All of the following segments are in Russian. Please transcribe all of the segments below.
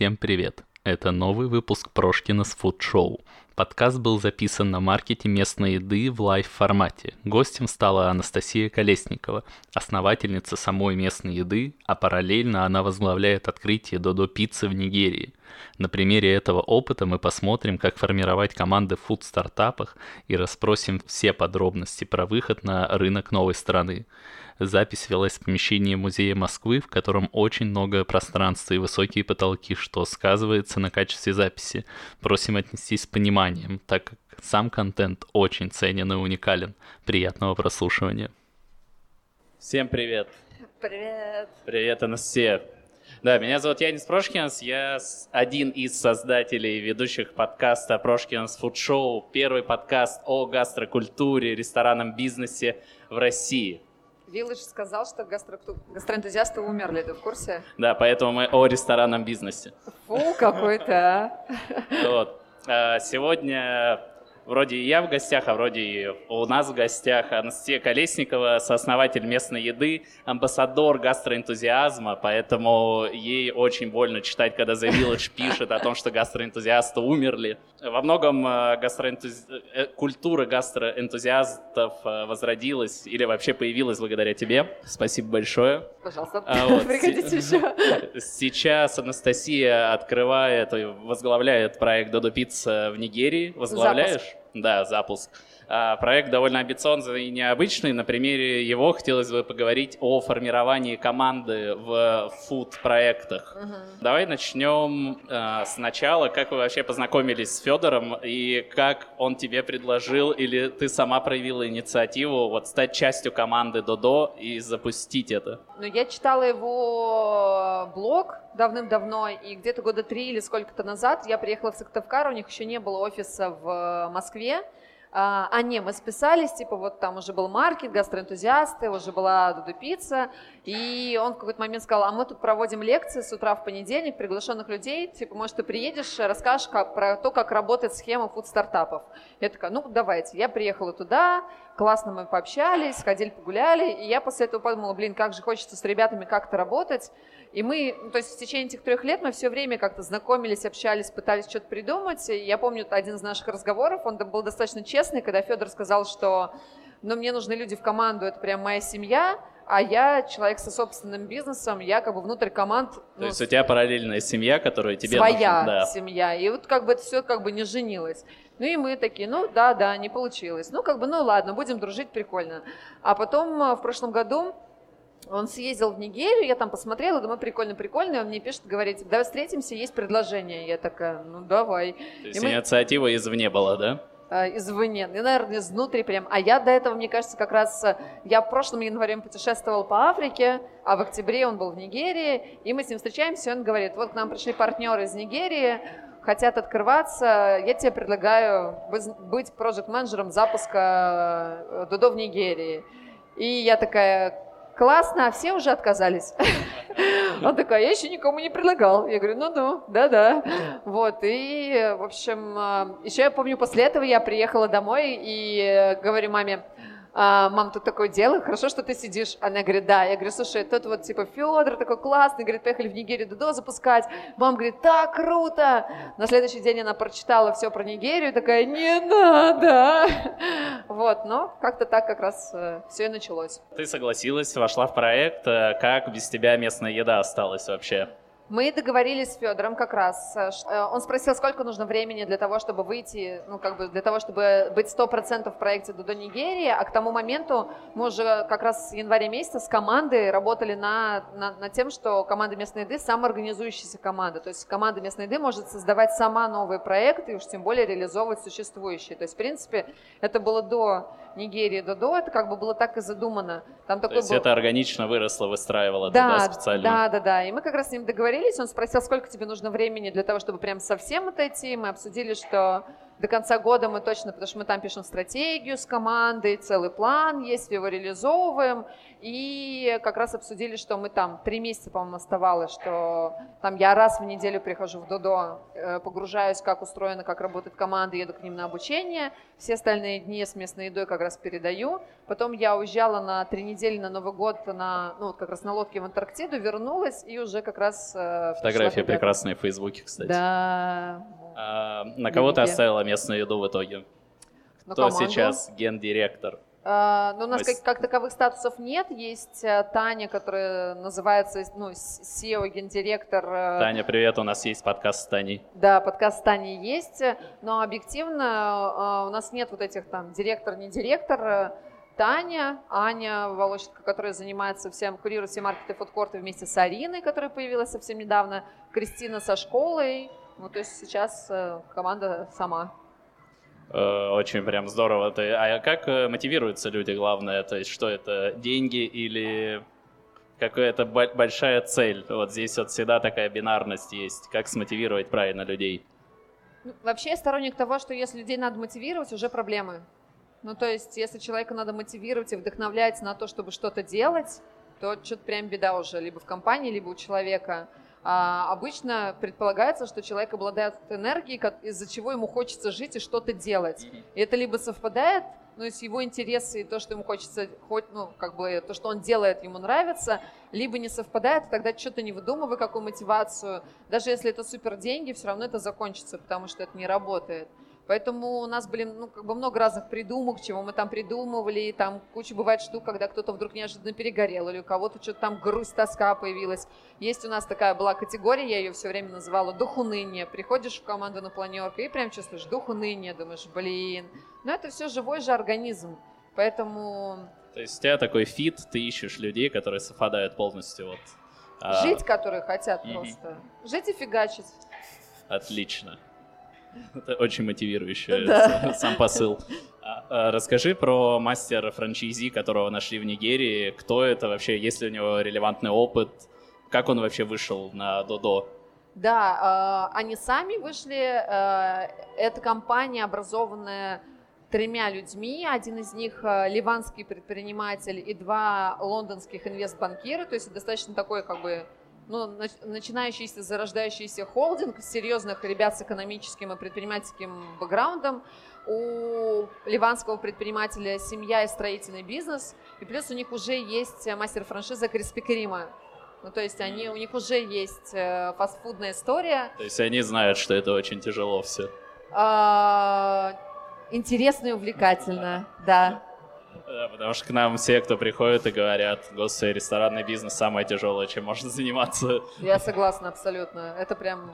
Всем привет! Это новый выпуск Прошкина с Food Show. Подкаст был записан на маркете местной еды в лайв-формате. Гостем стала Анастасия Колесникова, основательница самой местной еды, а параллельно она возглавляет открытие Додо Пиццы в Нигерии. На примере этого опыта мы посмотрим, как формировать команды в фуд-стартапах и расспросим все подробности про выход на рынок новой страны. Запись велась в помещении Музея Москвы, в котором очень много пространства и высокие потолки, что сказывается на качестве записи. Просим отнестись с пониманием, так как сам контент очень ценен и уникален. Приятного прослушивания. Всем привет. Привет. Привет, Анастасия. Да, меня зовут Янис Прошкинс, я один из создателей и ведущих подкаста Прошкинс Фуд Шоу, первый подкаст о гастрокультуре, ресторанном бизнесе в России. Виллаж сказал, что гастро... гастроэнтузиасты умерли, ты в курсе? Да, поэтому мы о ресторанном бизнесе. Фу, какой-то, а. Вот. А, сегодня вроде и я в гостях, а вроде и у нас в гостях Анастасия Колесникова, сооснователь местной еды, амбассадор гастроэнтузиазма, поэтому ей очень больно читать, когда The Village пишет о том, что гастроэнтузиасты умерли. Во многом э, гастроэнтузи... Э, культура гастроэнтузиастов э, возродилась или вообще появилась благодаря тебе. Спасибо большое. Пожалуйста, а вот приходите еще. Сейчас Анастасия открывает возглавляет проект Додо Пицца в Нигерии. Возглавляешь? Запуск. Да, запуск. А, проект довольно амбициозный и необычный. На примере его хотелось бы поговорить о формировании команды в фуд-проектах. Угу. Давай начнем э, сначала. Как вы вообще познакомились с Федором и как он тебе предложил или ты сама проявила инициативу вот стать частью команды Додо и запустить это? Ну, я читала его блог давным-давно, и где-то года три или сколько-то назад я приехала в Сыктывкар, у них еще не было офиса в Москве, а, а не, мы списались, типа вот там уже был маркет, гастроэнтузиасты, уже была Дуду Пицца, и он в какой-то момент сказал, а мы тут проводим лекции с утра в понедельник, приглашенных людей, типа, может, ты приедешь, расскажешь как, про то, как работает схема фуд-стартапов. Я такая, ну, давайте. Я приехала туда, классно мы пообщались, сходили погуляли, и я после этого подумала, блин, как же хочется с ребятами как-то работать, и мы, то есть в течение этих трех лет мы все время как-то знакомились, общались, пытались что-то придумать. И я помню один из наших разговоров, он был достаточно честный, когда Федор сказал, что ну, мне нужны люди в команду, это прям моя семья, а я человек со собственным бизнесом, я как бы внутрь команд. То ну, есть у тебя параллельная семья, которая тебе своя нужна, да. семья, и вот как бы это все как бы не женилось. Ну и мы такие, ну да, да, не получилось. Ну как бы, ну ладно, будем дружить, прикольно. А потом э, в прошлом году он съездил в Нигерию, я там посмотрела, думаю, прикольно, прикольно, и он мне пишет, говорит, давай встретимся, есть предложение. Я такая, ну давай. То есть и инициатива мы... извне была, да? А, извне, ну, наверное, изнутри прям. А я до этого, мне кажется, как раз, э, я в прошлом январе путешествовал по Африке, а в октябре он был в Нигерии, и мы с ним встречаемся, и он говорит, вот к нам пришли партнеры из Нигерии, хотят открываться, я тебе предлагаю быть проект-менеджером запуска э, Дудо в Нигерии. И я такая, классно, а все уже отказались. Он такой, я еще никому не предлагал. Я говорю, ну-ну, да-да. Вот, и, в общем, э, еще я помню, после этого я приехала домой и э, говорю маме, а, мам, тут такое дело, хорошо, что ты сидишь. Она говорит, да. Я говорю, слушай, тот вот типа Федор такой классный, говорит, поехали в Нигерию Дудо запускать. Мам говорит, так круто. На следующий день она прочитала все про Нигерию, такая, не надо. Вот, но как-то так как раз э, все и началось. Ты согласилась, вошла в проект. Э, как без тебя местная еда осталась вообще? Мы договорились с Федором как раз. Э, э, он спросил, сколько нужно времени для того, чтобы выйти, ну, как бы для того, чтобы быть 100% в проекте до Нигерии, а к тому моменту мы уже как раз с января месяца с командой работали на, на, на тем, что команда местной еды самоорганизующаяся команда. То есть команда местной еды может создавать сама новые проекты и уж тем более реализовывать существующие. То есть, в принципе, это было до Нигерии, до до, это как бы было так и задумано. Там То такой есть был... это органично выросло, выстраивало да, туда специально? Да, да, да. И мы как раз с ним договорились, он спросил, сколько тебе нужно времени для того, чтобы прям совсем отойти. Мы обсудили, что до конца года мы точно, потому что мы там пишем стратегию с командой, целый план есть, его реализовываем. И как раз обсудили, что мы там три месяца, по-моему, оставалось, что там я раз в неделю прихожу в Додо, э, погружаюсь, как устроена, как работает команда, еду к ним на обучение. Все остальные дни с местной едой как раз передаю. Потом я уезжала на три недели на Новый год, на, ну, как раз на лодке в Антарктиду, вернулась и уже как раз... Э, Фотография прекрасная в Фейсбуке, кстати. Да. А, на кого ты оставила местную еду в итоге? На Кто команду? сейчас гендиректор? Uh, ну, у нас как, как таковых статусов нет. Есть uh, Таня, которая называется ну, SEO, гендиректор. Uh, Таня, привет, у нас есть подкаст с Таней. Да, подкаст с Таней есть, но объективно у нас нет вот этих там директор, не директор. Таня, Аня Волощенко, которая занимается всем, курирует все маркеты фудкорты вместе с Ариной, которая появилась совсем недавно, Кристина со школой. Ну, то есть сейчас э, команда сама. Э, очень прям здорово. А как э, мотивируются люди, главное? То есть что это, деньги или какая-то большая цель? Вот здесь вот всегда такая бинарность есть. Как смотивировать правильно людей? Ну, вообще я сторонник того, что если людей надо мотивировать, уже проблемы. Ну, то есть, если человека надо мотивировать и вдохновлять на то, чтобы что-то делать, то что-то прям беда уже, либо в компании, либо у человека. А, обычно предполагается, что человек обладает энергией, из-за чего ему хочется жить и что-то делать. И это либо совпадает, ну, с его интересы и то, что ему хочется, хоть, ну, как бы, то, что он делает, ему нравится, либо не совпадает, тогда что-то не выдумывай, какую мотивацию. Даже если это супер деньги, все равно это закончится, потому что это не работает. Поэтому у нас были ну, как бы много разных придумок, чего мы там придумывали, и там куча бывает штук, когда кто-то вдруг неожиданно перегорел, или у кого-то что-то там грусть, тоска появилась. Есть у нас такая была категория, я ее все время называла дух уныния. Приходишь в команду на планерку и прям чувствуешь дух уныния, думаешь, блин. Но это все живой же организм, поэтому... То есть у тебя такой фит, ты ищешь людей, которые совпадают полностью вот... А, Жить, которые хотят mm-hmm. просто. Жить и фигачить. Отлично. Это очень мотивирующе, да. сам посыл. А, а, расскажи про мастер франчайзи, которого нашли в Нигерии. Кто это вообще? Есть ли у него релевантный опыт? Как он вообще вышел на Додо? Да, э, они сами вышли. Э, это компания, образованная тремя людьми. Один из них ливанский предприниматель и два лондонских инвестбанкира. То есть достаточно такой как бы ну, начинающийся, зарождающийся холдинг серьезных ребят с экономическим и предпринимательским бэкграундом. У ливанского предпринимателя семья и строительный бизнес. И плюс у них уже есть мастер-франшиза Криспи Крима. Ну, то есть они, у них уже есть э, фастфудная история. То есть они знают, что это очень тяжело все. А, интересно и увлекательно, да. Да, потому что к нам все, кто приходит и говорят, господи, ресторанный бизнес самое тяжелое, чем можно заниматься. Я согласна абсолютно. Это прям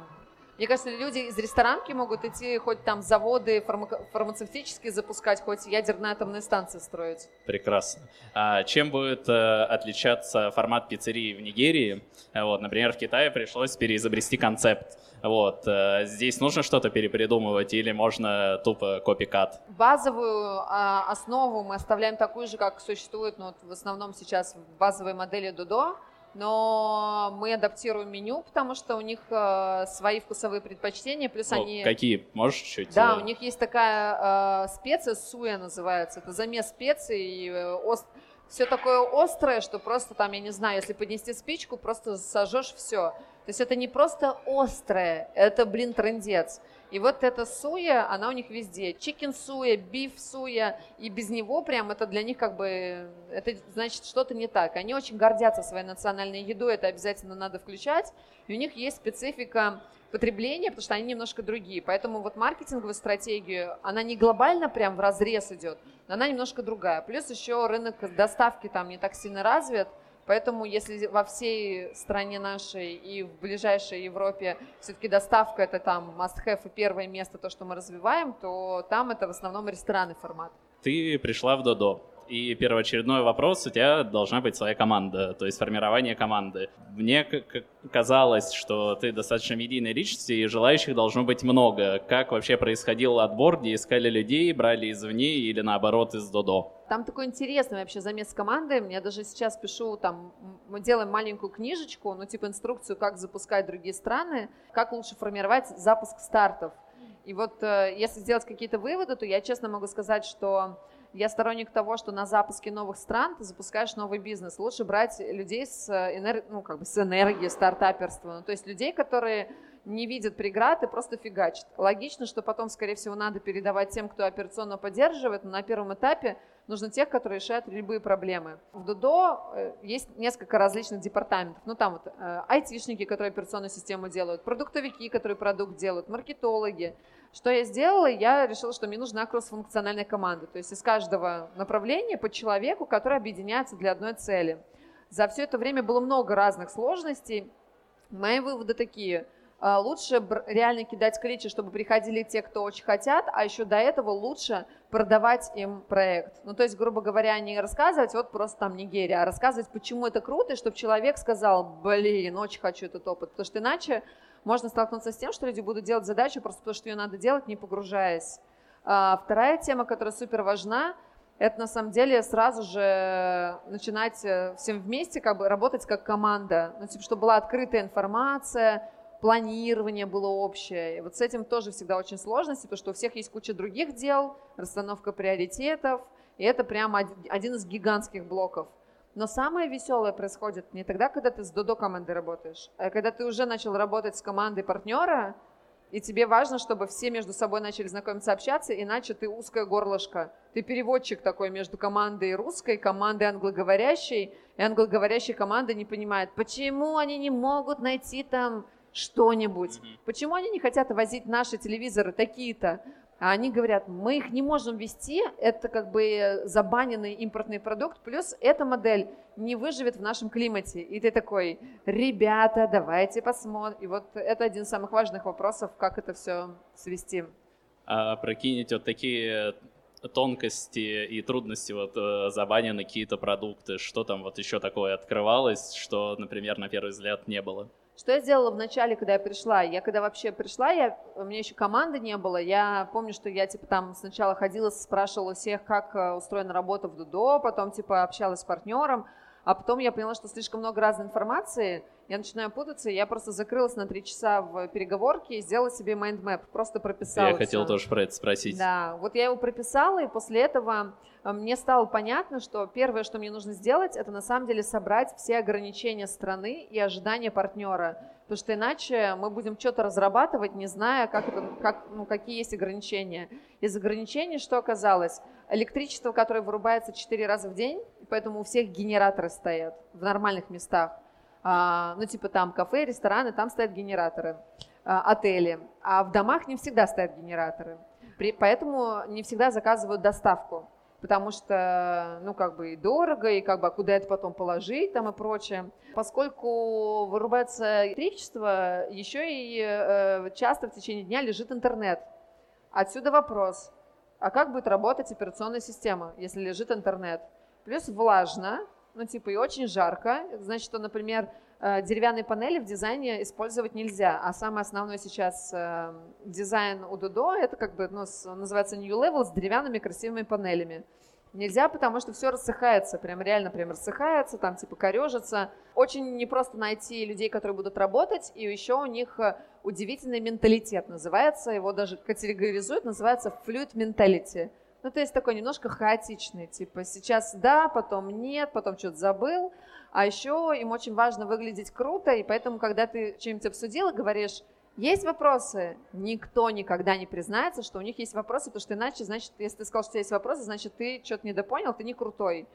мне кажется, люди из ресторанки могут идти хоть там заводы фарма- фармацевтические запускать, хоть ядерные атомные станции строить. Прекрасно. А чем будет э, отличаться формат пиццерии в Нигерии? Вот, например, в Китае пришлось переизобрести концепт. Вот, э, здесь нужно что-то перепридумывать или можно тупо копикат? Базовую э, основу мы оставляем такую же, как существует ну, вот в основном сейчас в базовой модели Дудо но мы адаптируем меню, потому что у них э, свои вкусовые предпочтения, плюс ну, они... Какие? Можешь чуть? Да, э, у них есть такая э, специя, суя называется, это замес специй, э, ост... все такое острое, что просто там, я не знаю, если поднести спичку, просто сожжешь все. То есть это не просто острое, это, блин, трендец. И вот эта суя, она у них везде. Чикен суя, биф суя. И без него прям это для них как бы, это значит что-то не так. Они очень гордятся своей национальной едой, это обязательно надо включать. И у них есть специфика потребления, потому что они немножко другие. Поэтому вот маркетинговая стратегия, она не глобально прям в разрез идет, но она немножко другая. Плюс еще рынок доставки там не так сильно развит. Поэтому, если во всей стране нашей и в ближайшей Европе все-таки доставка это там must-have и первое место, то, что мы развиваем, то там это в основном ресторанный формат. Ты пришла в Додо. И первоочередной вопрос, у тебя должна быть своя команда, то есть формирование команды. Мне казалось, что ты достаточно медийной личности, и желающих должно быть много. Как вообще происходил отбор, где искали людей, брали извне или наоборот из Додо? Там такой интересный вообще замес команды. Я даже сейчас пишу, там, мы делаем маленькую книжечку, ну, типа инструкцию, как запускать другие страны, как лучше формировать запуск стартов. И вот э, если сделать какие-то выводы, то я честно могу сказать, что я сторонник того, что на запуске новых стран ты запускаешь новый бизнес. Лучше брать людей с, энер... ну, как бы с энергией, стартаперства. Ну, то есть людей, которые не видят преград и просто фигачат. Логично, что потом, скорее всего, надо передавать тем, кто операционно поддерживает, но на первом этапе нужно тех, которые решают любые проблемы. В Дудо э, есть несколько различных департаментов. Ну, там вот э, айтишники, которые операционную систему делают, продуктовики, которые продукт делают, маркетологи. Что я сделала? Я решила, что мне нужна кроссфункциональная команда. То есть из каждого направления по человеку, который объединяется для одной цели. За все это время было много разных сложностей. Мои выводы такие – а, лучше реально кидать кличи, чтобы приходили те, кто очень хотят, а еще до этого лучше продавать им проект. Ну, то есть, грубо говоря, не рассказывать, вот просто там Нигерия, а рассказывать, почему это круто, и чтобы человек сказал, блин, очень хочу этот опыт, потому что иначе можно столкнуться с тем, что люди будут делать задачу просто потому, что ее надо делать, не погружаясь. А вторая тема, которая супер важна, это на самом деле сразу же начинать э, всем вместе как бы работать как команда. Ну, типа, чтобы была открытая информация, планирование было общее. И вот с этим тоже всегда очень сложности, потому что у всех есть куча других дел, расстановка приоритетов, и это прямо один из гигантских блоков. Но самое веселое происходит не тогда, когда ты с Додо командой работаешь, а когда ты уже начал работать с командой партнера, и тебе важно, чтобы все между собой начали знакомиться, общаться, иначе ты узкое горлышко. Ты переводчик такой между командой русской, командой англоговорящей, и англоговорящей команда не понимает, почему они не могут найти там что-нибудь. Mm-hmm. Почему они не хотят возить наши телевизоры такие-то? А они говорят, мы их не можем вести, это как бы забаненный импортный продукт, плюс эта модель не выживет в нашем климате. И ты такой, ребята, давайте посмотрим. И вот это один из самых важных вопросов, как это все свести. А прокинете вот такие тонкости и трудности вот э, забанены какие-то продукты, что там вот еще такое открывалось, что, например, на первый взгляд не было? Что я сделала в начале, когда я пришла? Я когда вообще пришла, я, у меня еще команды не было. Я помню, что я типа там сначала ходила, спрашивала всех, как э, устроена работа в Додо, потом типа общалась с партнером, а потом я поняла, что слишком много разной информации, я начинаю путаться, я просто закрылась на три часа в переговорке и сделала себе mind map, просто прописала. Я хотел тоже про это спросить. Да, вот я его прописала, и после этого э, мне стало понятно, что первое, что мне нужно сделать, это на самом деле собрать все ограничения страны и ожидания партнера. Потому что иначе мы будем что-то разрабатывать, не зная, как это, как, ну, какие есть ограничения. Из ограничений что оказалось? Электричество, которое вырубается 4 раза в день, поэтому у всех генераторы стоят в нормальных местах. А, ну, типа там кафе, рестораны, там стоят генераторы, а, отели. А в домах не всегда стоят генераторы. При, поэтому не всегда заказывают доставку потому что, ну, как бы и дорого, и как бы а куда это потом положить там и прочее. Поскольку вырубается электричество, еще и э, часто в течение дня лежит интернет. Отсюда вопрос, а как будет работать операционная система, если лежит интернет? Плюс влажно, ну, типа, и очень жарко. Значит, что, например, э, деревянные панели в дизайне использовать нельзя. А самый основной сейчас э, дизайн у Дудо, это как бы, ну, называется New Level с деревянными красивыми панелями. Нельзя, потому что все рассыхается, прям реально прям рассыхается, там типа корежится. Очень непросто найти людей, которые будут работать, и еще у них э, удивительный менталитет называется, его даже категоризуют, называется fluid mentality. Ну, то есть такой немножко хаотичный, типа сейчас да, потом нет, потом что-то забыл. А еще им очень важно выглядеть круто, и поэтому, когда ты чем-нибудь обсудил и говоришь, есть вопросы, никто никогда не признается, что у них есть вопросы, потому что иначе, значит, если ты сказал, что у тебя есть вопросы, значит, ты что-то недопонял, ты не крутой.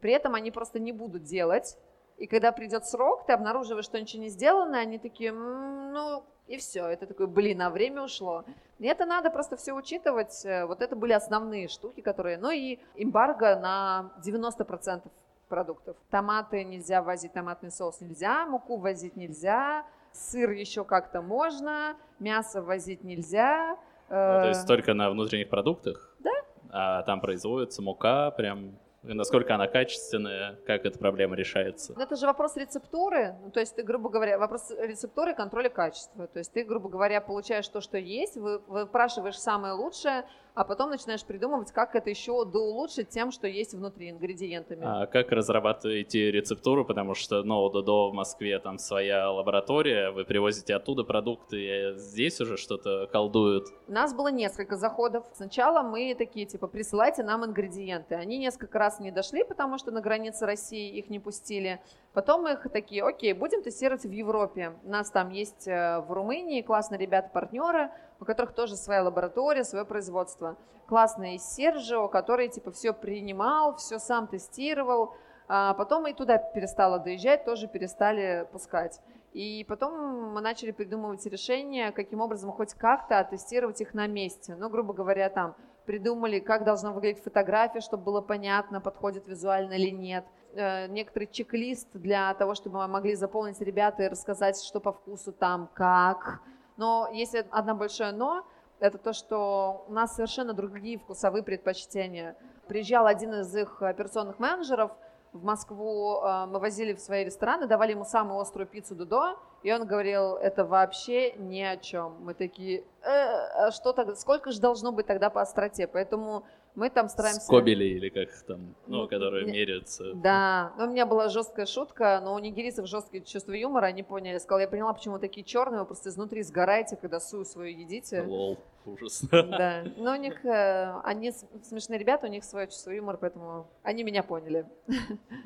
При этом они просто не будут делать, и когда придет срок, ты обнаруживаешь, что ничего не сделано, они такие, ну, и все. Это такой, блин, а время ушло. И это надо просто все учитывать. Э, вот это были основные штуки, которые... Ну и эмбарго на 90% продуктов. Томаты нельзя возить, томатный соус нельзя, муку возить нельзя, сыр еще как-то можно, мясо возить нельзя. Ну, то есть э, только на внутренних продуктах? Да. А там производится мука прям насколько она качественная, как эта проблема решается. Это же вопрос рецептуры, ну, то есть ты, грубо говоря, вопрос рецептуры и контроля качества. То есть ты, грубо говоря, получаешь то, что есть, выпрашиваешь самое лучшее, а потом начинаешь придумывать, как это еще доулучшить тем, что есть внутри ингредиентами. А как разрабатываете рецептуру, потому что ну, до в Москве там своя лаборатория, вы привозите оттуда продукты, здесь уже что-то колдуют? У нас было несколько заходов. Сначала мы такие, типа, присылайте нам ингредиенты. Они несколько раз не дошли, потому что на границе России их не пустили. Потом их такие, окей, будем тестировать в Европе. У нас там есть э, в Румынии классные ребята-партнеры, у которых тоже своя лаборатория, свое производство. Классный Сержио, который типа все принимал, все сам тестировал. А потом и туда перестало доезжать, тоже перестали пускать. И потом мы начали придумывать решения, каким образом хоть как-то оттестировать их на месте. Ну, грубо говоря, там придумали, как должна выглядеть фотография, чтобы было понятно, подходит визуально или нет. Э, некоторый чек-лист для того, чтобы мы могли заполнить ребята и рассказать, что по вкусу там, как. Но есть одно большое но, это то, что у нас совершенно другие вкусовые предпочтения. Приезжал один из их операционных менеджеров в Москву, э, мы возили в свои рестораны, давали ему самую острую пиццу Дудо, и он говорил, это вообще ни о чем. Мы такие, э, а что тогда, сколько же должно быть тогда по остроте? Поэтому мы там стараемся... Скобели или как там, ну, ну которые не... меряются. Да, но у меня была жесткая шутка, но у нигерийцев жесткое чувство юмора, они поняли. Сказал, я поняла, почему такие черные, вы просто изнутри сгораете, когда сую свою едите. Лол, ужас. Да, но у них, э, они смешные ребята, у них свое чувство юмора, поэтому они меня поняли.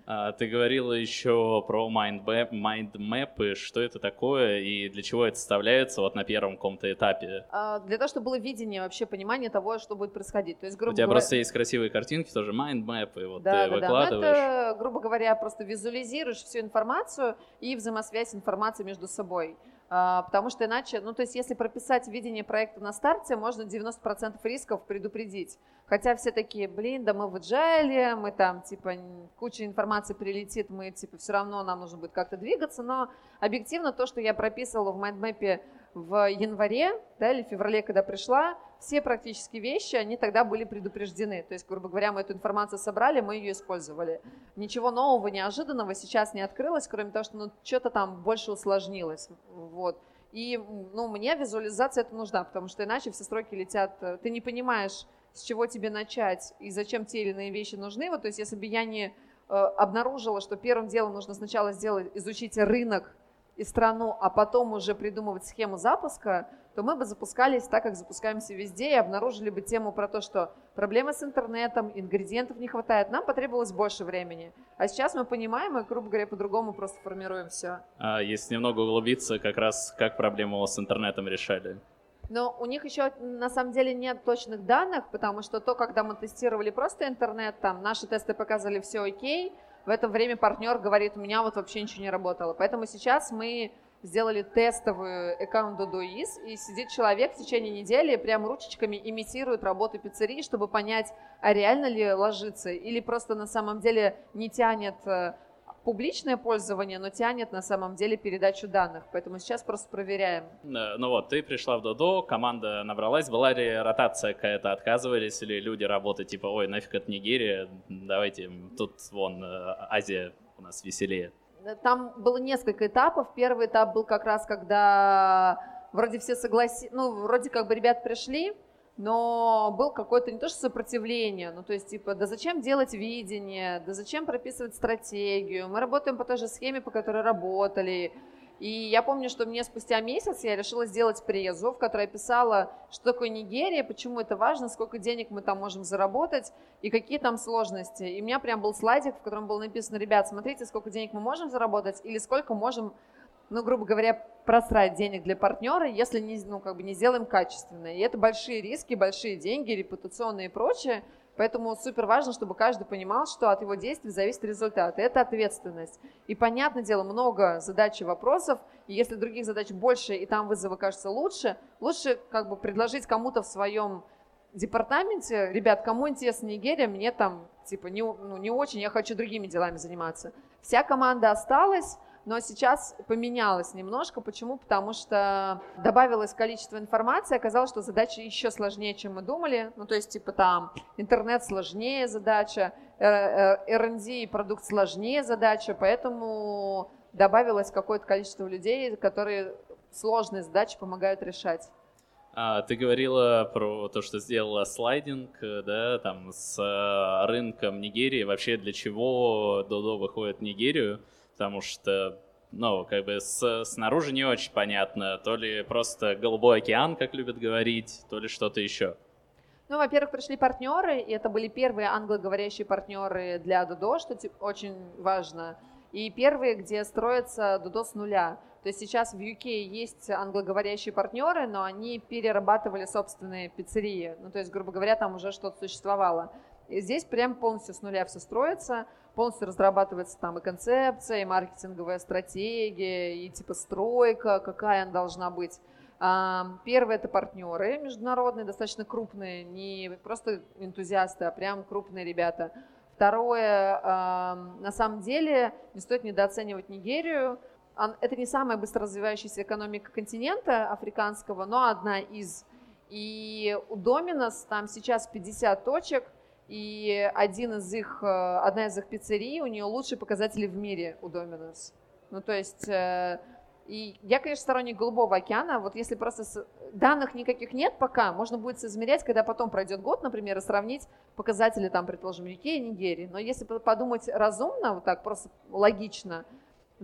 А, ты говорила еще про майндмэпы, что это такое и для чего это составляется вот на первом каком-то этапе? А, для того, чтобы было видение, вообще понимание того, что будет происходить. То есть, грубо У тебя говоря... просто есть красивые картинки, тоже майндмэпы, вот да, ты да, выкладываешь. Да, это, грубо говоря, просто визуализируешь всю информацию и взаимосвязь информации между собой. А, потому что иначе, ну то есть если прописать видение проекта на старте, можно 90% рисков предупредить. Хотя все такие, блин, да мы в agile, мы там типа куча информации прилетит, мы типа все равно нам нужно будет как-то двигаться, но объективно то, что я прописывала в майндмэпе в январе да, или феврале, когда пришла, все практически вещи, они тогда были предупреждены. То есть, грубо говоря, мы эту информацию собрали, мы ее использовали. Ничего нового, неожиданного сейчас не открылось, кроме того, что ну, что-то там больше усложнилось. Вот. И ну, мне визуализация это нужна, потому что иначе все строки летят, э, ты не понимаешь, с чего тебе начать и зачем те или иные вещи нужны. Вот, то есть если бы я не э, обнаружила, что первым делом нужно сначала сделать, изучить рынок и страну, а потом уже придумывать схему запуска, то мы бы запускались так, как запускаемся везде, и обнаружили бы тему про то, что проблемы с интернетом, ингредиентов не хватает, нам потребовалось больше времени. А сейчас мы понимаем и, грубо говоря, по-другому просто формируем все. А если немного углубиться, как раз как проблему с интернетом решали? Но у них еще на самом деле нет точных данных, потому что то, когда мы тестировали просто интернет, там наши тесты показывали все окей, в это время партнер говорит, у меня вот вообще ничего не работало. Поэтому сейчас мы сделали тестовую аккаунт Dodois, и сидит человек в течение недели, прям ручечками имитирует работу пиццерии, чтобы понять, а реально ли ложится, или просто на самом деле не тянет э, публичное пользование, но тянет на самом деле передачу данных. Поэтому сейчас просто проверяем. Ну вот, ты пришла в Додо, команда набралась. Была ли ротация какая-то? Отказывались ли люди работать типа, ой, нафиг от Нигерия, давайте тут вон э, Азия у нас веселее? Там было несколько этапов. Первый этап был как раз, когда вроде все согласились, ну, вроде как бы ребят пришли, но был какое-то не то что сопротивление, ну то есть типа, да зачем делать видение, да зачем прописывать стратегию, мы работаем по той же схеме, по которой работали. И я помню, что мне спустя месяц я решила сделать презу, в которой я писала, что такое Нигерия, почему это важно, сколько денег мы там можем заработать и какие там сложности. И у меня прям был слайдик, в котором было написано, ребят, смотрите, сколько денег мы можем заработать или сколько можем ну, грубо говоря, просрать денег для партнера, если не, ну, как бы не сделаем качественно. И это большие риски, большие деньги, репутационные и прочее. Поэтому супер важно, чтобы каждый понимал, что от его действий зависит результат. Это ответственность. И, понятное дело, много задач и вопросов. И если других задач больше, и там вызовы кажутся лучше, лучше как бы предложить кому-то в своем департаменте, ребят, кому интересна Нигерия, мне там типа не, ну, не очень, я хочу другими делами заниматься. Вся команда осталась, но сейчас поменялось немножко. Почему? Потому что добавилось количество информации, оказалось, что задача еще сложнее, чем мы думали. Ну, то есть, типа там интернет сложнее задача, R&D э, э, продукт сложнее задача, поэтому добавилось какое-то количество людей, которые сложные задачи помогают решать. А, ты говорила про то, что сделала слайдинг, да, там с э, рынком Нигерии. Вообще для чего Додо выходит в Нигерию? Потому что, ну, как бы с, снаружи не очень понятно. То ли просто голубой океан, как любят говорить, то ли что-то еще. Ну, во-первых, пришли партнеры, и это были первые англоговорящие партнеры для Дудо, что типа, очень важно. И первые, где строится Дудо с нуля. То есть сейчас в UK есть англоговорящие партнеры, но они перерабатывали собственные пиццерии. Ну, то есть, грубо говоря, там уже что-то существовало. И здесь прям полностью с нуля все строится, полностью разрабатывается там и концепция, и маркетинговая стратегия, и типа стройка, какая она должна быть. Первое – это партнеры международные, достаточно крупные, не просто энтузиасты, а прям крупные ребята. Второе, на самом деле, не стоит недооценивать Нигерию – это не самая быстро развивающаяся экономика континента африканского, но одна из. И у Доминос там сейчас 50 точек, и один из их, э, одна из их пиццерий, у нее лучшие показатели в мире у Доминос. Ну, то есть, э, и я, конечно, сторонник Голубого океана. Вот если просто с... данных никаких нет пока, можно будет соизмерять, когда потом пройдет год, например, и сравнить показатели, там, предположим, UK и Нигерии. Но если подумать разумно, вот так просто логично,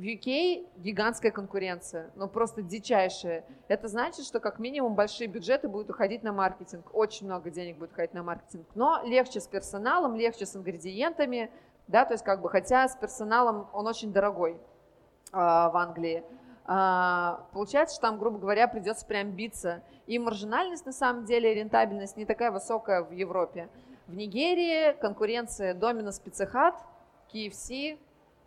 в UK гигантская конкуренция, ну просто дичайшая. Это значит, что как минимум большие бюджеты будут уходить на маркетинг, очень много денег будет уходить на маркетинг, но легче с персоналом, легче с ингредиентами, да, то есть как бы, хотя с персоналом он очень дорогой а, в Англии. А, получается, что там, грубо говоря, придется прям биться. И маржинальность, на самом деле, рентабельность не такая высокая в Европе. В Нигерии конкуренция Domino's Pizza Hut, KFC,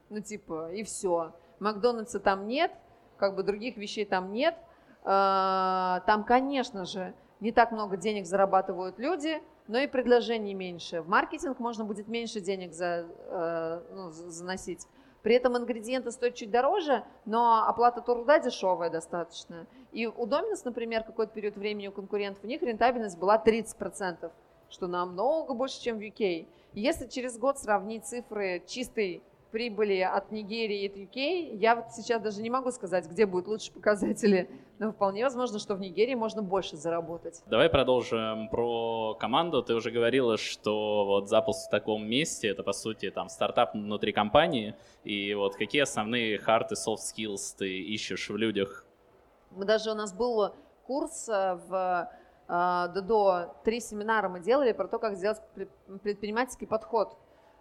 ну типа, и все. Макдональдса там нет, как бы других вещей там нет. А, там, конечно же, не так много денег зарабатывают люди, но и предложений меньше. В маркетинг можно будет меньше денег за, э, ну, заносить. При этом ингредиенты стоят чуть дороже, но оплата труда дешевая достаточно. И у Domino's, например, какой-то период времени у конкурентов, у них рентабельность была 30%, что намного больше, чем в UK. Если через год сравнить цифры чистой прибыли от Нигерии и от UK, я вот сейчас даже не могу сказать, где будут лучшие показатели, но вполне возможно, что в Нигерии можно больше заработать. Давай продолжим про команду. Ты уже говорила, что вот запуск в таком месте, это по сути там стартап внутри компании, и вот какие основные hard и soft skills ты ищешь в людях? Мы даже, у нас был курс э, в э, ДДО, три семинара мы делали про то, как сделать предпринимательский подход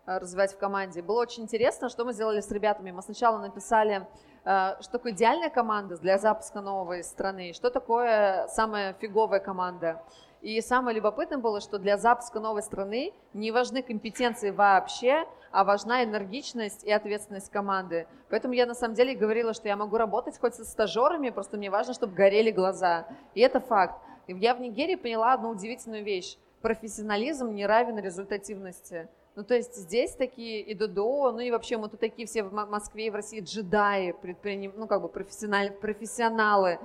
развивать в команде. Было очень интересно, что мы сделали с ребятами. Мы сначала написали, э, что такое идеальная команда для запуска новой страны, что такое самая фиговая команда. И самое любопытное было, что для запуска новой страны не важны компетенции вообще, а важна энергичность и ответственность команды. Поэтому я на самом деле говорила, что я могу работать хоть со стажерами, просто мне важно, чтобы горели глаза. И это факт. Я в Нигерии поняла одну удивительную вещь. Профессионализм не равен результативности. Ну, то есть здесь такие и ДДО, ну и вообще мы тут такие все в Москве и в России джедаи, предприним, ну, как бы профессиональ, профессионалы.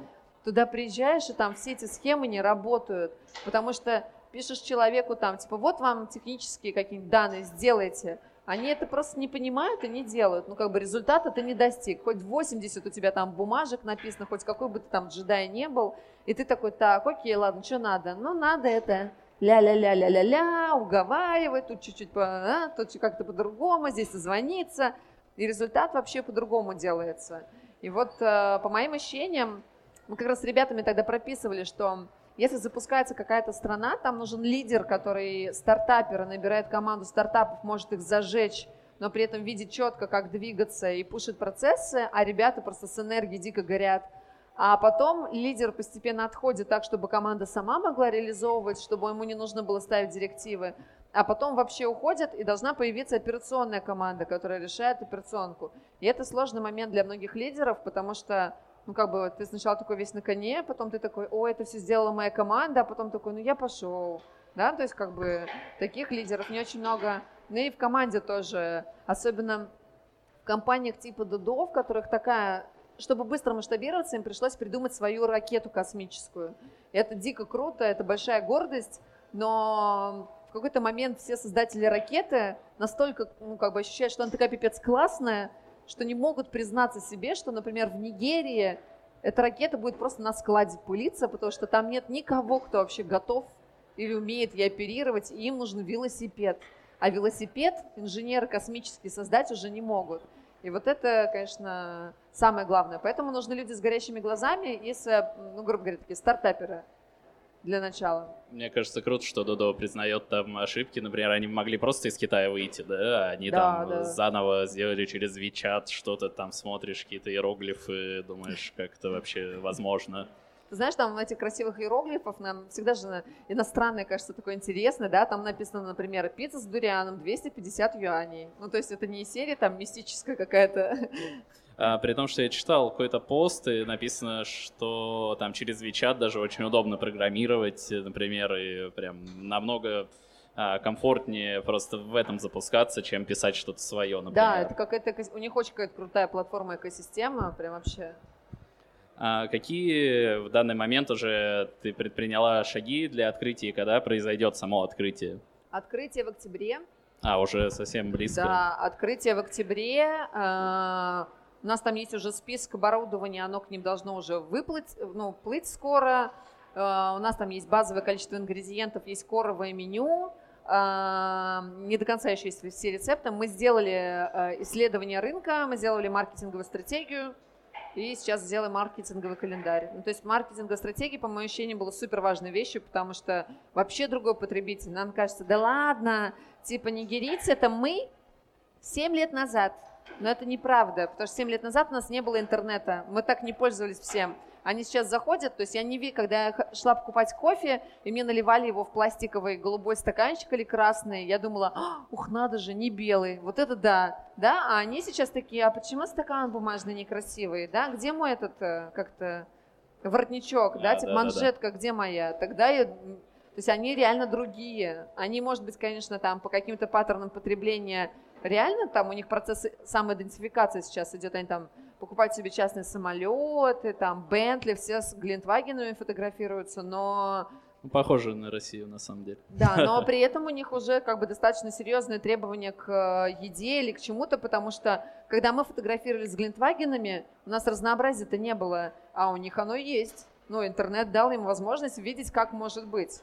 Туда приезжаешь, и там все эти схемы не работают, потому что пишешь человеку там, типа, вот вам технические какие-нибудь данные, сделайте. Они это просто не понимают и не делают. Ну, как бы результата ты не достиг. Хоть 80 у тебя там бумажек написано, хоть какой бы ты там джедай не был. И ты такой, так, окей, ладно, что надо? Ну, надо это ля-ля-ля-ля-ля-ля, уговаривать, тут чуть-чуть, а, тут как-то по-другому, здесь созвониться, и результат вообще по-другому делается. И вот э, по моим ощущениям, мы как раз с ребятами тогда прописывали, что если запускается какая-то страна, там нужен лидер, который стартаперы, набирает команду стартапов, может их зажечь, но при этом видит четко, как двигаться и пушит процессы, а ребята просто с энергией дико горят – а потом лидер постепенно отходит так, чтобы команда сама могла реализовывать, чтобы ему не нужно было ставить директивы. А потом вообще уходит, и должна появиться операционная команда, которая решает операционку. И это сложный момент для многих лидеров, потому что ну, как бы, ты сначала такой весь на коне, потом ты такой, о, это все сделала моя команда, а потом такой, ну, я пошел, да, то есть, как бы, таких лидеров не очень много, ну, и в команде тоже, особенно в компаниях типа Дудо, в которых такая чтобы быстро масштабироваться, им пришлось придумать свою ракету космическую. Это дико круто, это большая гордость, но в какой-то момент все создатели ракеты настолько, ну, как бы ощущают, что она такая пипец классная, что не могут признаться себе, что, например, в Нигерии эта ракета будет просто на складе пылиться, потому что там нет никого, кто вообще готов или умеет ей оперировать, и им нужен велосипед. А велосипед инженеры космические создать уже не могут. И вот это, конечно, самое главное. Поэтому нужны люди с горящими глазами и, с, ну, грубо говоря, такие стартаперы для начала. Мне кажется, круто, что Додо признает там ошибки. Например, они могли просто из Китая выйти, да? Они да, там да. заново сделали через WeChat что-то, там смотришь какие-то иероглифы, думаешь, как это вообще возможно. Ты знаешь, там в этих красивых иероглифов нам всегда же иностранное, кажется, такое интересное, да, там написано, например, пицца с дурианом 250 юаней. Ну, то есть это не серия там мистическая какая-то. А, при том, что я читал какой-то пост, и написано, что там через WeChat даже очень удобно программировать, например, и прям намного а, комфортнее просто в этом запускаться, чем писать что-то свое, например. Да, это какая-то, у них очень какая-то крутая платформа, экосистема, прям вообще а какие в данный момент уже ты предприняла шаги для открытия, когда произойдет само открытие? Открытие в октябре. А, уже совсем близко. Да, открытие в октябре. У нас там есть уже список оборудования, оно к ним должно уже выплыть, ну, плыть скоро. А, у нас там есть базовое количество ингредиентов, есть коровое меню. А, не до конца еще есть все рецепты. Мы сделали исследование рынка, мы сделали маркетинговую стратегию, и сейчас сделаем маркетинговый календарь. Ну, то есть маркетинговая стратегия, по моему ощущению, была супер важной вещью, потому что вообще другой потребитель, нам кажется, да ладно, типа нигерийцы это мы 7 лет назад. Но это неправда, потому что 7 лет назад у нас не было интернета, мы так не пользовались всем. Они сейчас заходят, то есть я не видела, когда я шла покупать кофе, и мне наливали его в пластиковый голубой стаканчик или красный, я думала, «А, ух, надо же, не белый, вот это да, да, а они сейчас такие, а почему стакан бумажный некрасивый, да, где мой этот э, как-то воротничок, да, да типа да, манжетка, да, да. где моя, тогда я то есть они реально другие. Они, может быть, конечно, там по каким-то паттернам потребления реально там у них процесс самоидентификации сейчас идет, они там покупать себе частные самолеты, там, Бентли, все с Глинтвагенами фотографируются, но... Ну, похоже на Россию, на самом деле. Да, но при этом у них уже как бы достаточно серьезные требования к э, еде или к чему-то, потому что когда мы фотографировали с Глинтвагенами, у нас разнообразия-то не было, а у них оно есть. Ну, интернет дал им возможность видеть, как может быть.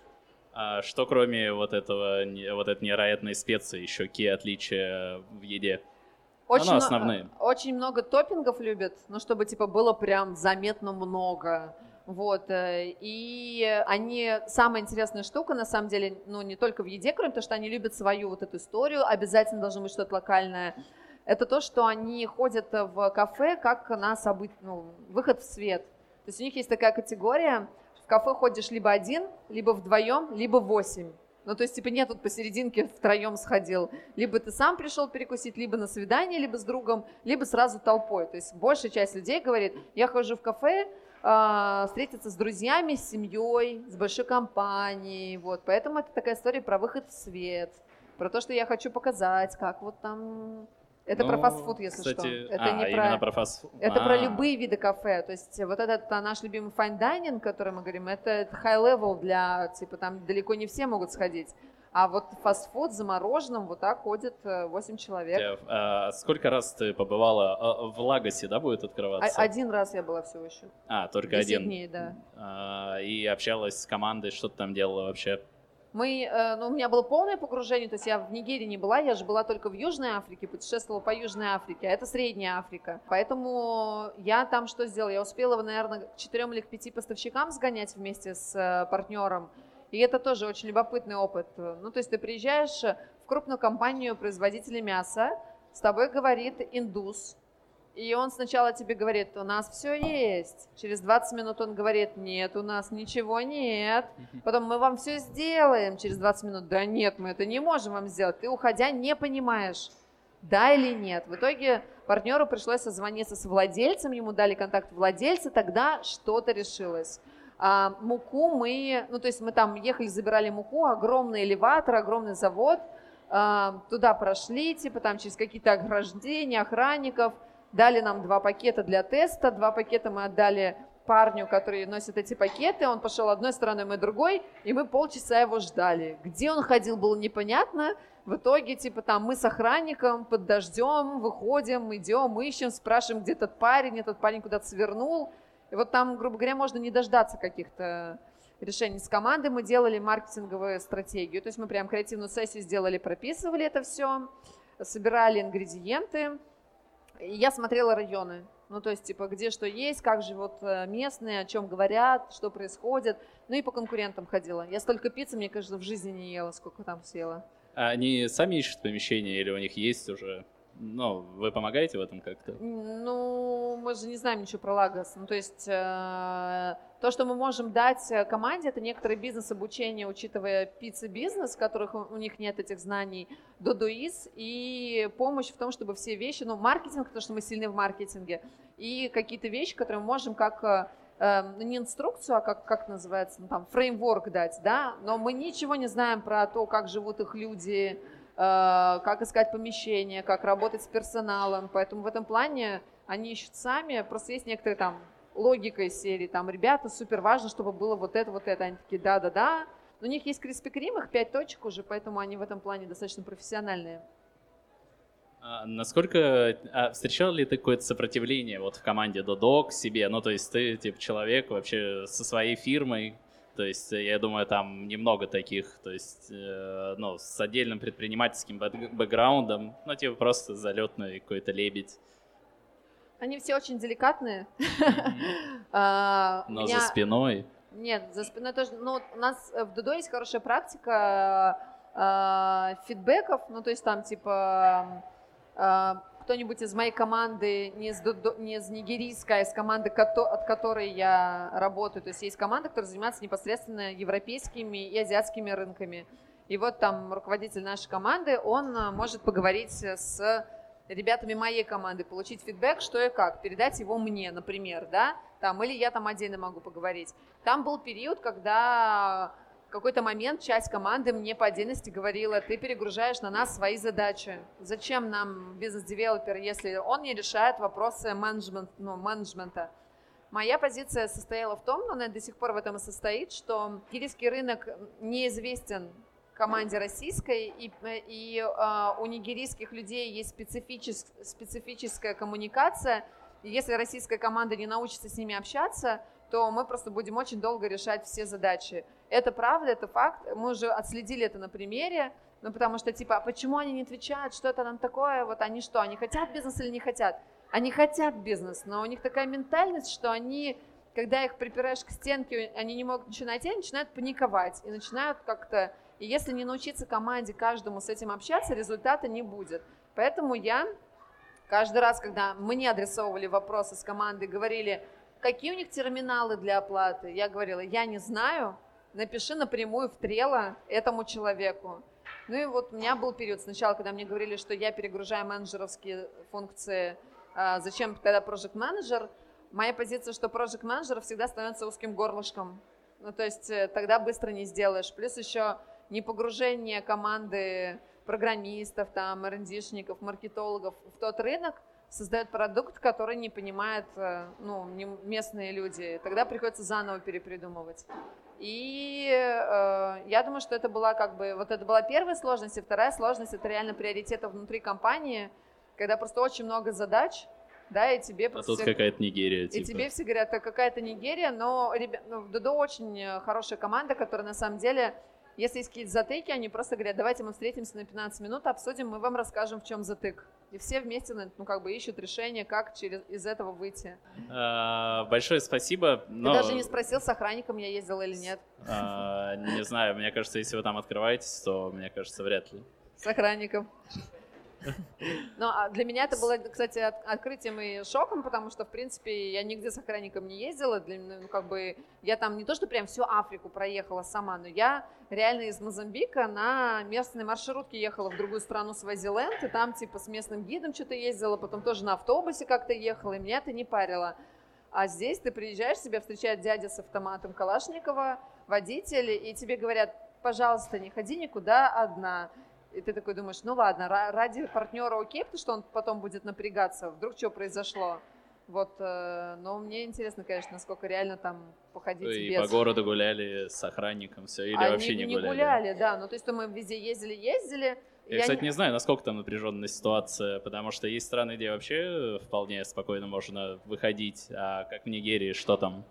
А что кроме вот этого, вот этой невероятной специи, еще какие отличия в еде? Очень, Оно основные. очень много топпингов любят, ну, чтобы, типа, было прям заметно много. Вот, э, и они, самая интересная штука, на самом деле, ну, не только в еде, кроме того, что они любят свою вот эту историю, обязательно должно быть что-то локальное, это то, что они ходят в кафе как на событ... ну, выход в свет. То есть у них есть такая категория, в кафе ходишь либо один, либо вдвоем, либо восемь. Ну, то есть, типа, нет, тут посерединке втроем сходил. Либо ты сам пришел перекусить, либо на свидание, либо с другом, либо сразу толпой. То есть, большая часть людей говорит, я хожу в кафе, э, встретиться с друзьями, с семьей, с большой компанией. Вот. Поэтому это такая история про выход в свет, про то, что я хочу показать, как вот там это ну, про фастфуд, если кстати, что. Это а, не про, про фастфуд. Это а. про любые виды кафе. То есть вот этот а, наш любимый fine dining, о котором мы говорим, это, это high level для, типа, там далеко не все могут сходить. А вот фастфуд замороженным вот так ходит 8 э, человек. А, сколько раз ты побывала а, в Лагосе, да, будет открываться? Один раз я была всего еще. А, только один. дней, да. А, и общалась с командой, что ты там делала вообще? Мы, э, ну, у меня было полное погружение, то есть я в Нигерии не была, я же была только в Южной Африке, путешествовала по Южной Африке, а это Средняя Африка. Поэтому я там что сделала? Я успела, наверное, к четырем или к пяти поставщикам сгонять вместе с э, партнером. И это тоже очень любопытный опыт. Ну, то есть ты приезжаешь в крупную компанию производителя мяса, с тобой говорит индус, и он сначала тебе говорит, у нас все есть. Через 20 минут он говорит, нет, у нас ничего нет. Потом мы вам все сделаем. Через 20 минут, да нет, мы это не можем вам сделать. Ты, уходя, не понимаешь, да или нет. В итоге партнеру пришлось созвониться с владельцем, ему дали контакт владельца, тогда что-то решилось. А, муку мы, ну то есть мы там ехали, забирали муку, огромный элеватор, огромный завод, а, туда прошли, типа там через какие-то ограждения, охранников – дали нам два пакета для теста, два пакета мы отдали парню, который носит эти пакеты, он пошел одной стороной, мы другой, и мы полчаса его ждали. Где он ходил, было непонятно. В итоге, типа, там мы с охранником под дождем выходим, идем, ищем, спрашиваем, где этот парень, этот парень куда-то свернул. И вот там, грубо говоря, можно не дождаться каких-то решений с командой. Мы делали маркетинговую стратегию, то есть мы прям креативную сессию сделали, прописывали это все, собирали ингредиенты. Я смотрела районы, ну, то есть, типа, где что есть, как живут э, местные, о чем говорят, что происходит. Ну и по конкурентам ходила. Я столько пиццы, мне кажется, в жизни не ела, сколько там съела. А они сами ищут помещение или у них есть уже ну, вы помогаете в этом как-то? Ну, мы же не знаем ничего про Лагос. Ну, то есть э, то, что мы можем дать команде, это некоторый бизнес-обучение, учитывая пицца-бизнес, которых у, них нет этих знаний, додуиз, и помощь в том, чтобы все вещи, ну, маркетинг, потому что мы сильны в маркетинге, и какие-то вещи, которые мы можем как э, ну, не инструкцию, а как, как называется, ну, там, фреймворк дать, да, но мы ничего не знаем про то, как живут их люди, Э, как искать помещение, как работать с персоналом. Поэтому в этом плане они ищут сами. Просто есть некоторые там логика из серии, там, ребята, супер важно, чтобы было вот это, вот это. Они такие, да-да-да. У них есть Криспи Крим, их пять точек уже, поэтому они в этом плане достаточно профессиональные. А насколько а встречал ли ты какое-то сопротивление вот в команде Додо к себе? Ну, то есть ты, типа, человек вообще со своей фирмой, то есть, э, я думаю, там немного таких, то есть, э, ну, с отдельным предпринимательским бэкграундом, ну, типа просто залетный какой-то лебедь. Они все очень деликатные. А, Но за спиной? Нет, за спиной тоже. Ну, у нас в Дудо есть хорошая практика а, фидбэков, ну, то есть там, типа, а, кто-нибудь из моей команды, не из, не из нигерийской, а из команды, от которой я работаю. То есть есть команда, которая занимается непосредственно европейскими и азиатскими рынками. И вот там руководитель нашей команды, он а, может поговорить с ребятами моей команды, получить фидбэк, что и как, передать его мне, например, да, там, или я там отдельно могу поговорить. Там был период, когда какой-то момент часть команды мне по отдельности говорила, ты перегружаешь на нас свои задачи. Зачем нам бизнес-девелопер, если он не решает вопросы менеджмент, ну, менеджмента? Моя позиция состояла в том, но она до сих пор в этом и состоит, что кирийский рынок неизвестен команде российской, и, и э, у нигерийских людей есть специфичес, специфическая коммуникация. Если российская команда не научится с ними общаться, то мы просто будем очень долго решать все задачи. Это правда, это факт. Мы уже отследили это на примере. Ну, потому что, типа, а почему они не отвечают, что это нам такое? Вот они что, они хотят бизнес или не хотят? Они хотят бизнес, но у них такая ментальность, что они, когда их припираешь к стенке, они не могут ничего найти, они начинают паниковать и начинают как-то... И если не научиться команде каждому с этим общаться, результата не будет. Поэтому я каждый раз, когда мы не адресовывали вопросы с командой, говорили, какие у них терминалы для оплаты, я говорила, я не знаю, напиши напрямую в трело этому человеку. Ну и вот у меня был период сначала, когда мне говорили, что я перегружаю менеджеровские функции, а, зачем когда project менеджер моя позиция, что project менеджер всегда становится узким горлышком. Ну, то есть э, тогда быстро не сделаешь. Плюс еще не погружение команды программистов, там, рндишников, маркетологов в тот рынок создает продукт, который не понимают э, ну, местные люди. Тогда приходится заново перепридумывать. И э, я думаю, что это была как бы, вот это была первая сложность, и вторая сложность это реально приоритеты внутри компании, когда просто очень много задач, да, и тебе а просто... А тут какая-то Нигерия, типа. И тебе все говорят, это какая-то Нигерия, но ребят, ну, в Дудо очень хорошая команда, которая на самом деле если есть какие-то затыки, они просто говорят, давайте мы встретимся на 15 минут, обсудим, мы вам расскажем, в чем затык. И все вместе, ну, как бы ищут решение, как через, из этого выйти. А, большое спасибо. Но... Ты даже не спросил, с охранником я ездил или нет. А, не знаю, мне кажется, если вы там открываетесь, то, мне кажется, вряд ли. С охранником. Ну, а для меня это было, кстати, открытием и шоком, потому что, в принципе, я нигде с охранником не ездила. Для, ну, как бы, я там не то, что прям всю Африку проехала сама, но я реально из Мозамбика на местной маршрутке ехала в другую страну Свазиленд, и там, типа, с местным гидом что-то ездила, потом тоже на автобусе как-то ехала, и меня это не парило. А здесь ты приезжаешь, тебя встречает дядя с автоматом Калашникова, водитель, и тебе говорят, пожалуйста, не ходи никуда одна. И ты такой думаешь, ну ладно, ради партнера окей, потому что он потом будет напрягаться, вдруг что произошло. Вот, э, но мне интересно, конечно, насколько реально там походить и без... по городу гуляли с охранником, все, или Они вообще не, не гуляли? гуляли, да, ну то есть мы везде ездили-ездили, Я, я кстати, не... не знаю, насколько там напряженная ситуация, потому что есть страны, где вообще вполне спокойно можно выходить, а как в Нигерии, что там?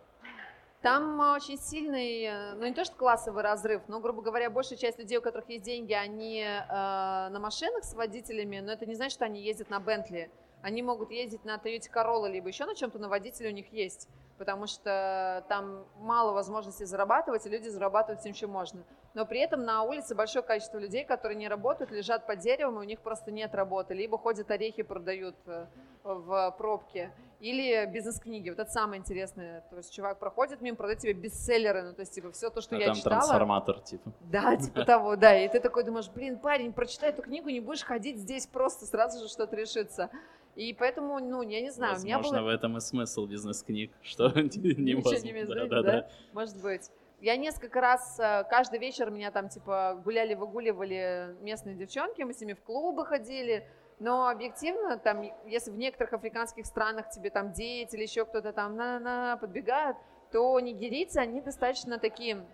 Там очень сильный, э, ну не то что классовый разрыв, но, грубо говоря, большая часть людей, у которых есть деньги, они э, на машинах с водителями, но это не значит, что они ездят на Бентли. Они могут ездить на Toyota Corolla, либо еще на чем-то, но водитель у них есть потому что там мало возможностей зарабатывать, и люди зарабатывают всем, чем можно. Но при этом на улице большое количество людей, которые не работают, лежат под деревом, и у них просто нет работы, либо ходят орехи продают э, в пробке, или бизнес-книги. Вот это самое интересное. То есть чувак проходит мимо, продает тебе бестселлеры, ну то есть типа все то, что а я там читала. трансформатор типа. Да, типа того, да. И ты такой думаешь, блин, парень, прочитай эту книгу, не будешь ходить здесь просто, сразу же что-то решится. И поэтому, ну, я не знаю, Возможно, у меня было... в этом и смысл бизнес-книг, что не Ничего не да, да, да, Может быть. Я несколько раз, э, каждый вечер меня там, типа, гуляли, выгуливали местные девчонки, мы с ними в клубы ходили, но объективно, там, если в некоторых африканских странах тебе там дети или еще кто-то там на-на подбегают, то нигерийцы, они достаточно такие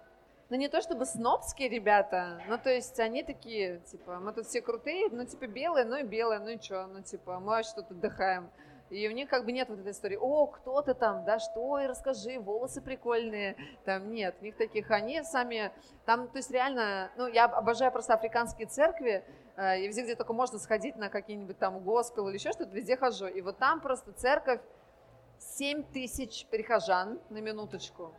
ну не то чтобы снобские ребята, ну то есть они такие, типа, мы тут все крутые, ну типа белые, ну и белые, ну и что, ну типа, мы что тут отдыхаем. И у них как бы нет вот этой истории, о, кто ты там, да что, и расскажи, волосы прикольные, там нет, у них таких, они сами, там, то есть реально, ну я обожаю просто африканские церкви, и везде, где только можно сходить на какие-нибудь там госпел или еще что-то, везде хожу, и вот там просто церковь, 7 тысяч прихожан на минуточку,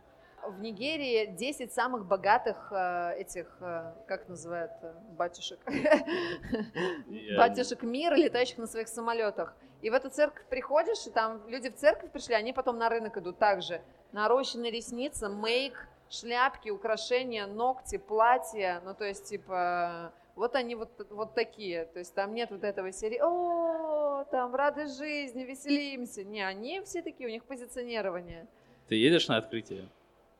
в Нигерии 10 самых богатых э, этих, э, как называют, э, батюшек, батюшек мира, летающих на своих самолетах. И в эту церковь приходишь, и там люди в церковь пришли, они потом на рынок идут также. Нарощенные ресницы, мейк, шляпки, украшения, ногти, платья, ну то есть типа вот они вот, вот такие, то есть там нет вот этого серии, о, там рады жизни, веселимся. Не, они все такие, у них позиционирование. Ты едешь на открытие?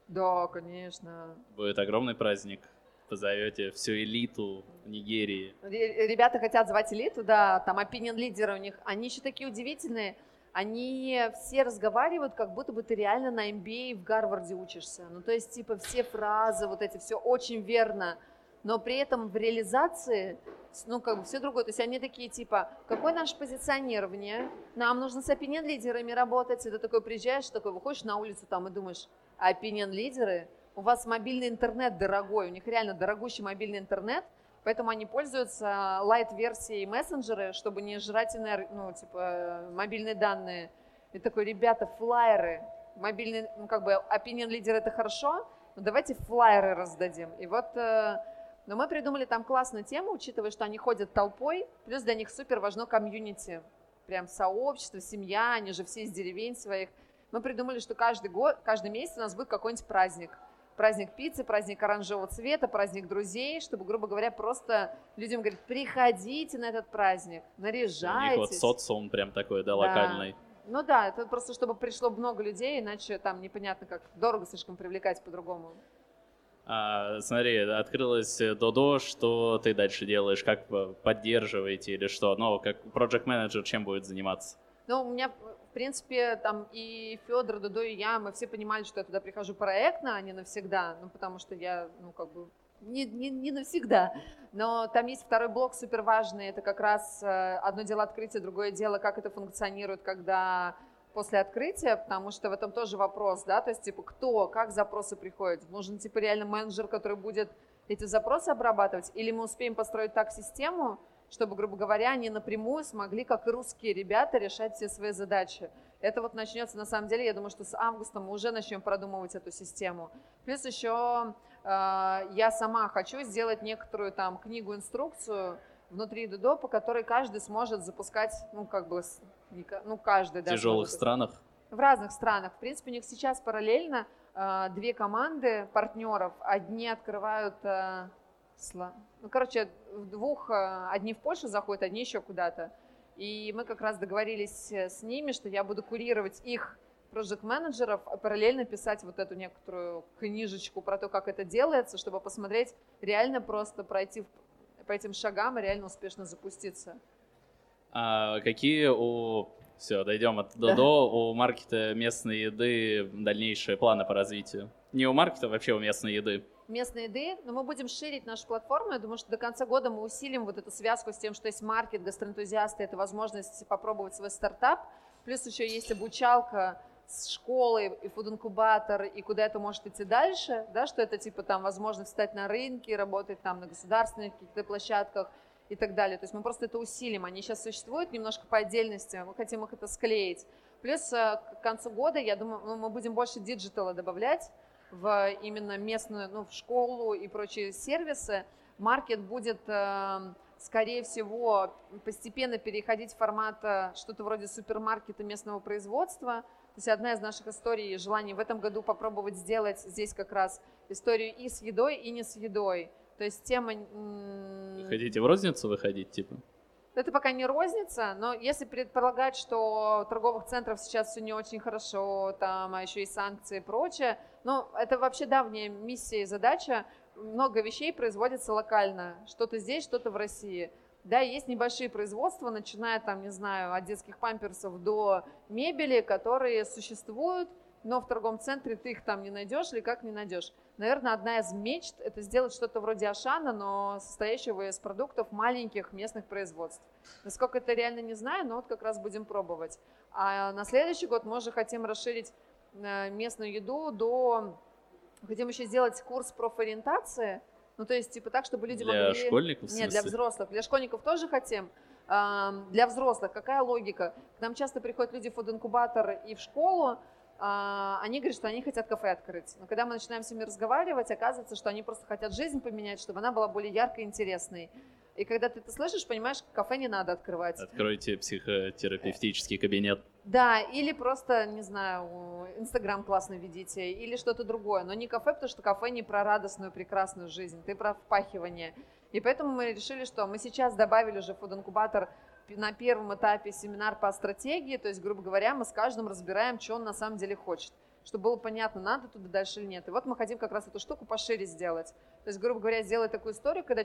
Да, конечно. Будет огромный праздник. Позовете всю элиту Нигерии. Ребята хотят звать элиту, да, там opinion лидеры у них. Они еще такие удивительные. Они все разговаривают, как будто бы ты реально на MBA в Гарварде учишься. Ну, то есть, типа, все фразы, вот эти, все очень верно. Но при этом в реализации, ну, как бы все другое. То есть они такие, типа, какое наше позиционирование? Нам нужно с opinion лидерами работать. И ты такой приезжаешь, такой выходишь на улицу там и думаешь, а opinion лидеры, у вас мобильный интернет дорогой, у них реально дорогущий мобильный интернет, поэтому они пользуются лайт-версией мессенджеры, чтобы не жрать энерг... ну, типа, мобильные данные. И такой, ребята, флайеры, мобильный, ну, как бы, opinion лидер это хорошо, но давайте флайеры раздадим. И вот, э, но мы придумали там классную тему, учитывая, что они ходят толпой, плюс для них супер важно комьюнити, прям сообщество, семья, они же все из деревень своих мы придумали, что каждый год, каждый месяц у нас будет какой-нибудь праздник. Праздник пиццы, праздник оранжевого цвета, праздник друзей, чтобы, грубо говоря, просто людям говорить, приходите на этот праздник, наряжайтесь. У них вот социум прям такой, да, локальный. Ну да, это просто чтобы пришло много людей, иначе там непонятно как, дорого слишком привлекать по-другому. А, смотри, открылось Додо, что ты дальше делаешь, как поддерживаете или что? Ну, как project менеджер чем будет заниматься? Ну, у меня в принципе, там и Федор, Дудо, и я, мы все понимали, что я туда прихожу проектно, а не навсегда, ну, потому что я, ну, как бы, не, не, не навсегда. Но там есть второй блок супер важный, это как раз э, одно дело открытие, другое дело, как это функционирует, когда после открытия, потому что в этом тоже вопрос, да, то есть, типа, кто, как запросы приходят, нужен, типа, реально менеджер, который будет эти запросы обрабатывать, или мы успеем построить так систему, чтобы, грубо говоря, они напрямую смогли, как и русские ребята, решать все свои задачи. Это вот начнется, на самом деле, я думаю, что с августа мы уже начнем продумывать эту систему. Плюс еще э, я сама хочу сделать некоторую там книгу-инструкцию внутри Дудо, по которой каждый сможет запускать, ну, как бы, ну, каждый. В тяжелых может, странах? В разных странах. В принципе, у них сейчас параллельно э, две команды партнеров. Одни открывают... Э, ну, короче, в двух, э, одни в Польшу заходят, одни еще куда-то. И мы как раз договорились э, с ними, что я буду курировать их проект менеджеров а параллельно писать вот эту некоторую книжечку про то, как это делается, чтобы посмотреть, реально просто пройти по этим шагам и реально успешно запуститься. А какие у... Все, дойдем от до, да. до у маркета местной еды дальнейшие планы по развитию? Не у маркета, вообще у местной еды. местной еды, но мы будем ширить нашу платформу. Я думаю, что до конца года мы усилим вот эту связку с тем, что есть маркет, гастроэнтузиасты, это возможность попробовать свой стартап. Плюс еще есть обучалка с школы и фуд-инкубатор, и куда это может идти дальше, да, что это типа там возможность встать на рынке, работать там на государственных каких-то площадках и так далее. То есть мы просто это усилим. Они сейчас существуют немножко по отдельности, мы хотим их это склеить. Плюс э, к концу года, я думаю, мы будем больше диджитала добавлять в именно местную, ну, в школу и прочие сервисы. Маркет будет, э, скорее всего, постепенно переходить в формат э, что-то вроде супермаркета местного производства. То есть одна из наших историй, желаний в этом году попробовать сделать здесь как раз историю и с едой, и не с едой. То есть тема... Вы хотите в розницу выходить, типа? Это пока не розница, но если предполагать, что торговых центров сейчас все не очень хорошо, там, а еще и санкции и прочее, ну, это вообще давняя миссия и задача. Много вещей производится локально. Что-то здесь, что-то в России. Да, есть небольшие производства, начиная там, не знаю, от детских памперсов до мебели, которые существуют, но в торговом центре ты их там не найдешь или как не найдешь. Наверное, одна из мечт – это сделать что-то вроде Ашана, но состоящего из продуктов маленьких местных производств. Насколько это реально не знаю, но вот как раз будем пробовать. А на следующий год мы уже хотим расширить э, местную еду до... Хотим еще сделать курс профориентации, ну то есть типа так, чтобы люди для могли... Для школьников? Нет, для взрослых. Для школьников тоже хотим. Для взрослых какая логика? К нам часто приходят люди в фуд-инкубатор и в школу, а, они говорят, что они хотят кафе открыть. Но когда мы начинаем с ними разговаривать, оказывается, что они просто хотят жизнь поменять, чтобы она была более яркой и интересной. И когда ты это слышишь, понимаешь, кафе не надо открывать. Откройте психотерапевтический кабинет. Да, или просто, не знаю, Инстаграм классно ведите, или что-то другое. Но не кафе, потому что кафе не про радостную, прекрасную жизнь, ты про впахивание. И поэтому мы решили, что мы сейчас добавили уже фуд-инкубатор на первом этапе семинар по стратегии, то есть, грубо говоря, мы с каждым разбираем, что он на самом деле хочет чтобы было понятно, надо туда дальше или нет. И вот мы хотим как раз эту штуку пошире сделать. То есть, грубо говоря, сделать такую историю, когда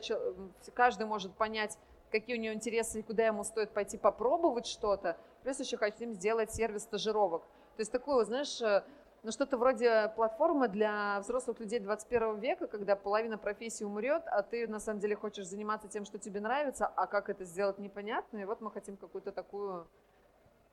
каждый может понять, какие у него интересы и куда ему стоит пойти попробовать что-то. Плюс еще хотим сделать сервис стажировок. То есть такое, знаешь, э, ну, что-то вроде платформы для взрослых людей 21 века, когда половина профессии умрет, а ты на самом деле хочешь заниматься тем, что тебе нравится, а как это сделать непонятно. И вот мы хотим какую-то такую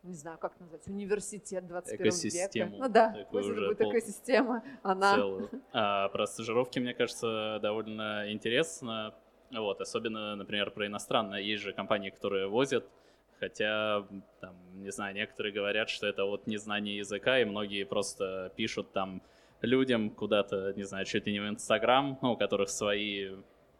не знаю, как назвать, университет 21 экосистему. века. Ну да, пусть это будет экосистема, она... Целую. А, про стажировки, мне кажется, довольно интересно. Вот, особенно, например, про иностранные. Есть же компании, которые возят Хотя, там, не знаю, некоторые говорят, что это вот незнание языка, и многие просто пишут там людям куда-то, не знаю, чуть ли не в Инстаграм, ну, у которых свои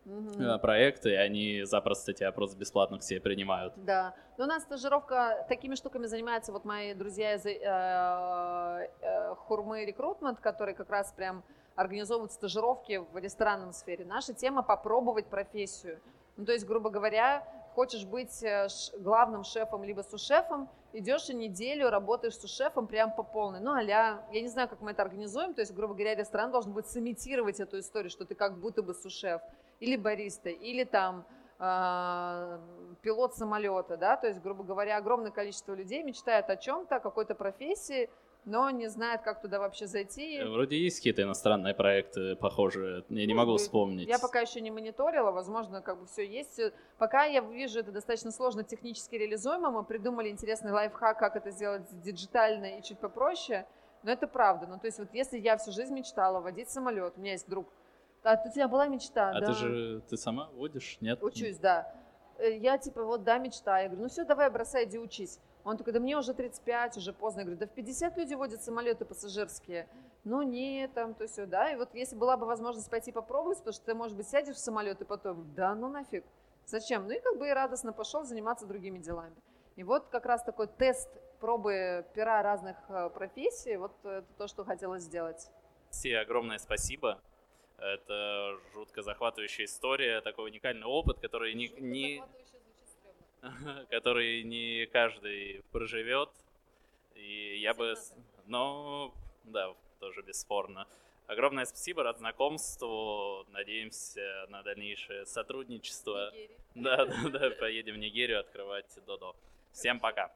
угу. проекты, и они запросто тебя просто бесплатно к себе принимают. Да. Но у нас стажировка такими штуками занимаются вот мои друзья из э, э, Хурмы Рекрутмент, которые как раз прям организовывают стажировки в ресторанном сфере. Наша тема попробовать профессию. Ну, то есть, грубо говоря, хочешь быть э, главным шефом либо сушефом, идешь и неделю работаешь сушефом прям по полной. Ну, аля, я не знаю, как мы это организуем, то есть, грубо говоря, ресторан должен будет сымитировать эту историю, что ты как будто бы сушеф, или бариста, или там э, пилот самолета, да, то есть, грубо говоря, огромное количество людей мечтает о чем-то, о какой-то профессии, но не знает, как туда вообще зайти. Э, вроде есть какие-то иностранные проекты похожие, я не могу вспомнить. Я пока еще не мониторила, возможно, как бы все есть. Пока я вижу это достаточно сложно технически реализуемо, мы придумали интересный лайфхак, как это сделать диджитально и чуть попроще, но это правда. Ну, то есть вот если я всю жизнь мечтала водить самолет, у меня есть друг, а у тебя была мечта, а да? ты же, ты сама водишь, нет? Учусь, да. Э, я типа вот, да, мечта. Я говорю, ну все, давай бросай, иди учись. Он такой, да мне уже 35, уже поздно. Я говорю, да в 50 люди водят самолеты пассажирские. Ну нет, там то все, да. И вот если была бы возможность пойти попробовать, потому что ты, может быть, сядешь в самолет и потом, да ну нафиг, зачем? Ну и как бы и радостно пошел заниматься другими делами. И вот как раз такой тест пробы пера разных э, профессий, вот это то, что хотелось сделать. Все огромное спасибо. Это жутко захватывающая история, такой уникальный опыт, который не, не, который не каждый проживет. И я бы... Ну, да, тоже бесспорно. Огромное спасибо, рад знакомству. Надеемся на дальнейшее сотрудничество. Да, да, да, поедем в Нигерию открывать Додо. Всем пока.